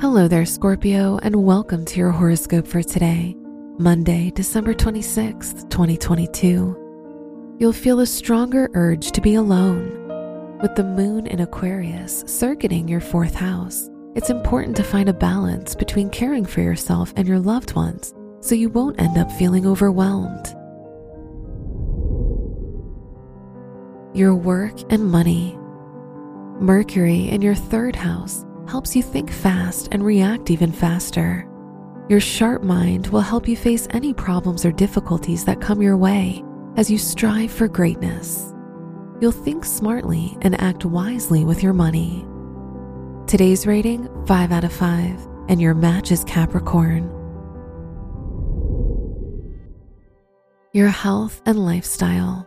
Hello there, Scorpio, and welcome to your horoscope for today, Monday, December 26th, 2022. You'll feel a stronger urge to be alone. With the moon in Aquarius circuiting your fourth house, it's important to find a balance between caring for yourself and your loved ones so you won't end up feeling overwhelmed. Your work and money. Mercury in your third house helps you think fast and react even faster. Your sharp mind will help you face any problems or difficulties that come your way as you strive for greatness. You'll think smartly and act wisely with your money. Today's rating 5 out of 5, and your match is Capricorn. Your health and lifestyle.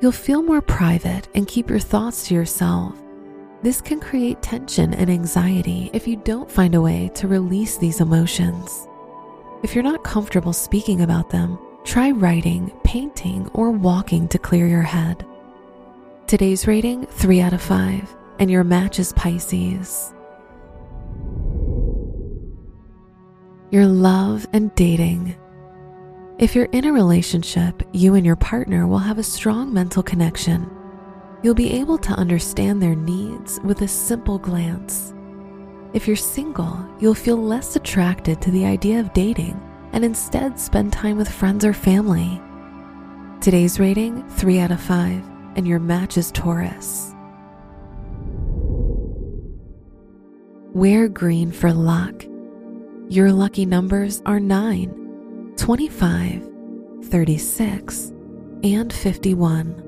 You'll feel more private and keep your thoughts to yourself. This can create tension and anxiety if you don't find a way to release these emotions. If you're not comfortable speaking about them, try writing, painting, or walking to clear your head. Today's rating 3 out of 5, and your match is Pisces. Your love and dating. If you're in a relationship, you and your partner will have a strong mental connection. You'll be able to understand their needs with a simple glance. If you're single, you'll feel less attracted to the idea of dating and instead spend time with friends or family. Today's rating 3 out of 5, and your match is Taurus. Wear green for luck. Your lucky numbers are 9 25, 36, and 51.